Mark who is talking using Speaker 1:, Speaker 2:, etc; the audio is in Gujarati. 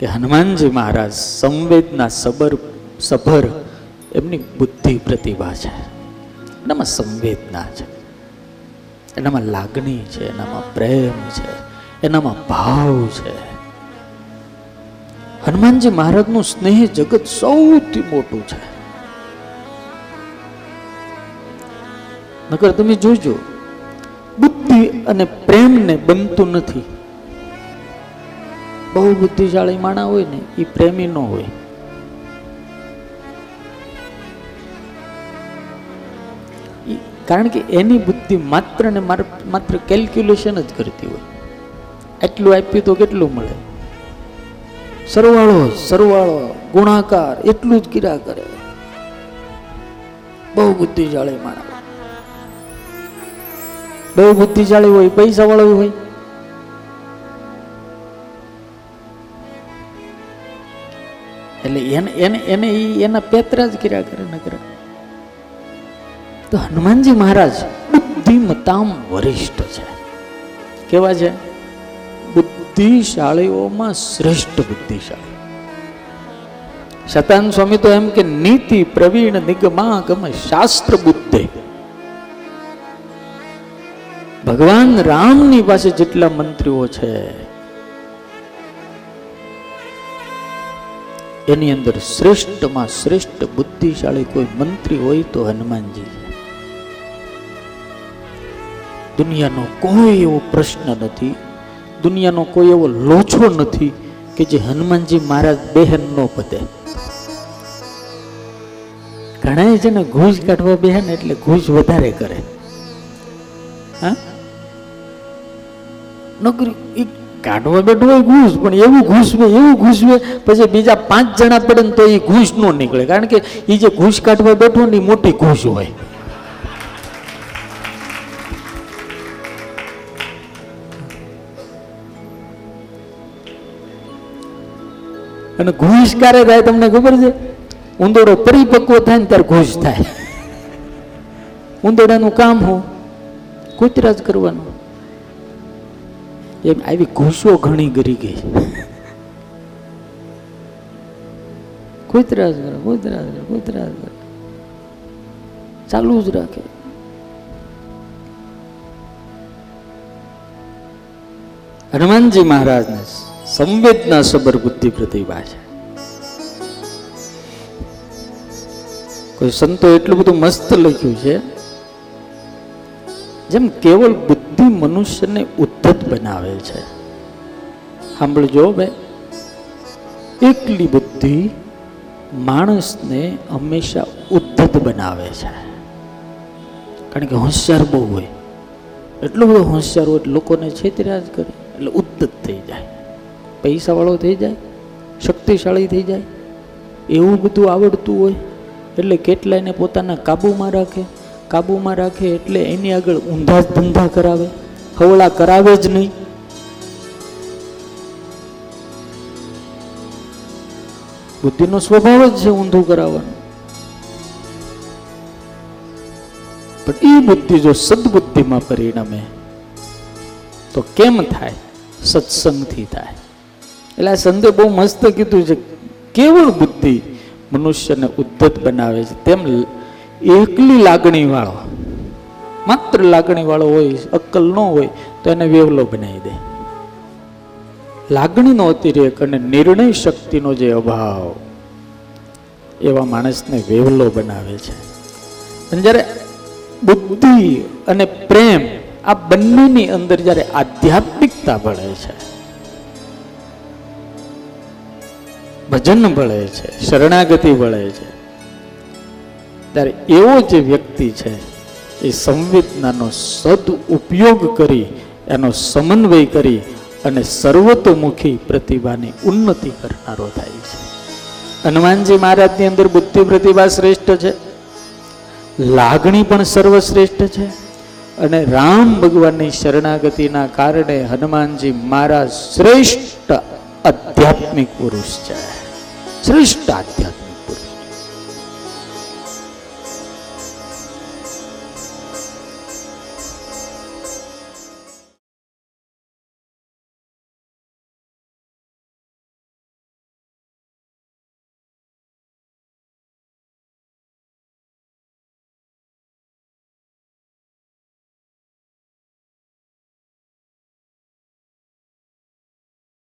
Speaker 1: કે હનુમાનજી મહારાજ સંવેદના સબર સભર એમની બુદ્ધિ પ્રતિભા છે. એનામાં સંવેદના છે. એનામાં લાગણી છે, એનામાં પ્રેમ છે, એનામાં ભાવ છે. હનુમાનજી મહારાજનું સ્નેહ જગત સૌથી મોટું છે. નકર તમે જોજો, બુદ્ધિ અને પ્રેમને બનતું નથી. બહુ બુદ્ધિશાળી માણા હોય ને એ પ્રેમી ન હોય. કારણ કે એની બુદ્ધિ માત્ર ને માત્ર કેલ્ક્યુલેશન જ કરતી હોય. એટલું આપ્યું તો કેટલું મળે? સરવાળો સરવાળો, ગુણાકાર, એટલું જ કિરા કરે. બહુ બુદ્ધિશાળી માણા. બહુ બુદ્ધિશાળી હોય પૈસા વાળો હોય. એટલે એને એને એને એના પેતરા જ કર્યા કરે ન કરે તો હનુમાનજી મહારાજ બુદ્ધિમતામ વરિષ્ઠ છે. કેવા છે? બુદ્ધિશાળીઓમાં શ્રેષ્ઠ બુદ્ધિશાળી. શતાન સ્વામી તો એમ કે નીતિ પ્રવીણ નિગમાગમ શાસ્ત્ર બુદ્ધે. ભગવાન રામની પાસે જેટલા મંત્રીઓ છે એની અંદર શ્રેષ્ઠમાં શ્રેષ્ઠ બુદ્ધિશાળી કોઈ મંત્રી હોય તો હનુમાનજી. દુનિયાનો કોઈ એવો પ્રશ્ન નથી, દુનિયાનો કોઈ એવો લોચો નથી કે જે હનુમાનજી મહારાજ બેહન નો પતે. ઘણા છે ને ઘૂસ કાઢવા બેહન એટલે ઘૂસ વધારે કરે. હા? નોકરી કાઢવા બેઠો હોય ઘૂસ, પણ એવું ઘૂસવે એવું ઘૂસવે પછી બીજા પાંચ જણા પડે ને તો એ ઘૂસ નો નીકળે. કારણ કે એ જે ઘૂસ કાઢવા બેઠો ને એ મોટી ઘૂસ હોય. અને ઘૂસ ક્યારે થાય તમને ખબર છે? ઉંદોડો પરિપક્વ થાય ને ત્યારે ઘૂસ થાય. ઉંદોડાનું કામ હું કૂતરા જ કરવાનું. એમ આવી ઘૂસો ઘણી ગરી ગઈ. કુતરાજ કરે કૂતરા જ કરે કૂતરા કરે. ચાલુ જ રાખે. હનુમાનજી મહારાજને સંવેદના સબર બુદ્ધિ પ્રતિભા છે. કોઈ સંતો એટલું બધું મસ્ત લખ્યું છે. જેમ કેવળ બુદ્ધિ મનુષ્યને ઉદ્ધત બનાવે છે. સાંભળજો બે એકલી બુદ્ધિ માણસને હંમેશા ઉદ્ધત બનાવે છે. કારણ કે હોશિયાર બહુ હોય. એટલો બધો હોશિયાર હોય એટલે લોકોને છેતર્યા જ કરે. એટલે ઉદ્ધત થઈ જાય. પૈસાવાળો થઈ જાય. શક્તિશાળી થઈ જાય. એવું બધું આવડતું હોય એટલે કેટલાયને પોતાના કાબૂમાં રાખે. કાબૂમાં રાખે એટલે એની આગળ ઊંધા ધંધા કરાવે. હવળા કરાવે જ નહીં. બુદ્ધિનો સ્વભાવ જ છે ઊંધું કરાવવાનું. પણ એ બુદ્ધિ જો સદબુદ્ધિમાં પરિણમે, તો કેમ થાય? સત્સંગથી થાય. એટલે આ સંતે બહુ મસ્ત કીધું છે કેવળ બુદ્ધિ મનુષ્યને ઉદ્ધત બનાવે છે. તેમ એકલી લાગણી વાળો માત્ર લાગણી વાળો હોય, અક્કલ ન હોય, તો એને વેવલો બનાવી દે. લાગણીનો અતિરેક અને નિર્ણય શક્તિનો જે અભાવ, એવા માણસને વેવલો બનાવે છે. જ્યારે બુદ્ધિ અને પ્રેમ આ બંનેની અંદર જ્યારે આધ્યાત્મિકતા ભળે છે, ભજન ભળે છે, શરણાગતિ ભળે છે ત્યારે એવો જે વ્યક્તિ છે, એ સંવેદનાનો સદ ઉપયોગ કરી, એનો સમન્વય કરી અને સર્વતોમુખી પ્રતિભાની ઉન્નતિ કરનારો થાય છે. હનુમાનજી મહારાજની અંદર બુદ્ધિ પ્રતિભા શ્રેષ્ઠ છે, લાગણી પણ સર્વશ્રેષ્ઠ છે અને રામ ભગવાનની શરણાગતિના કારણે હનુમાનજી મહારાજ શ્રેષ્ઠ આધ્યાત્મિક પુરુષ છે. શ્રેષ્ઠ આધ્યાત્મિક.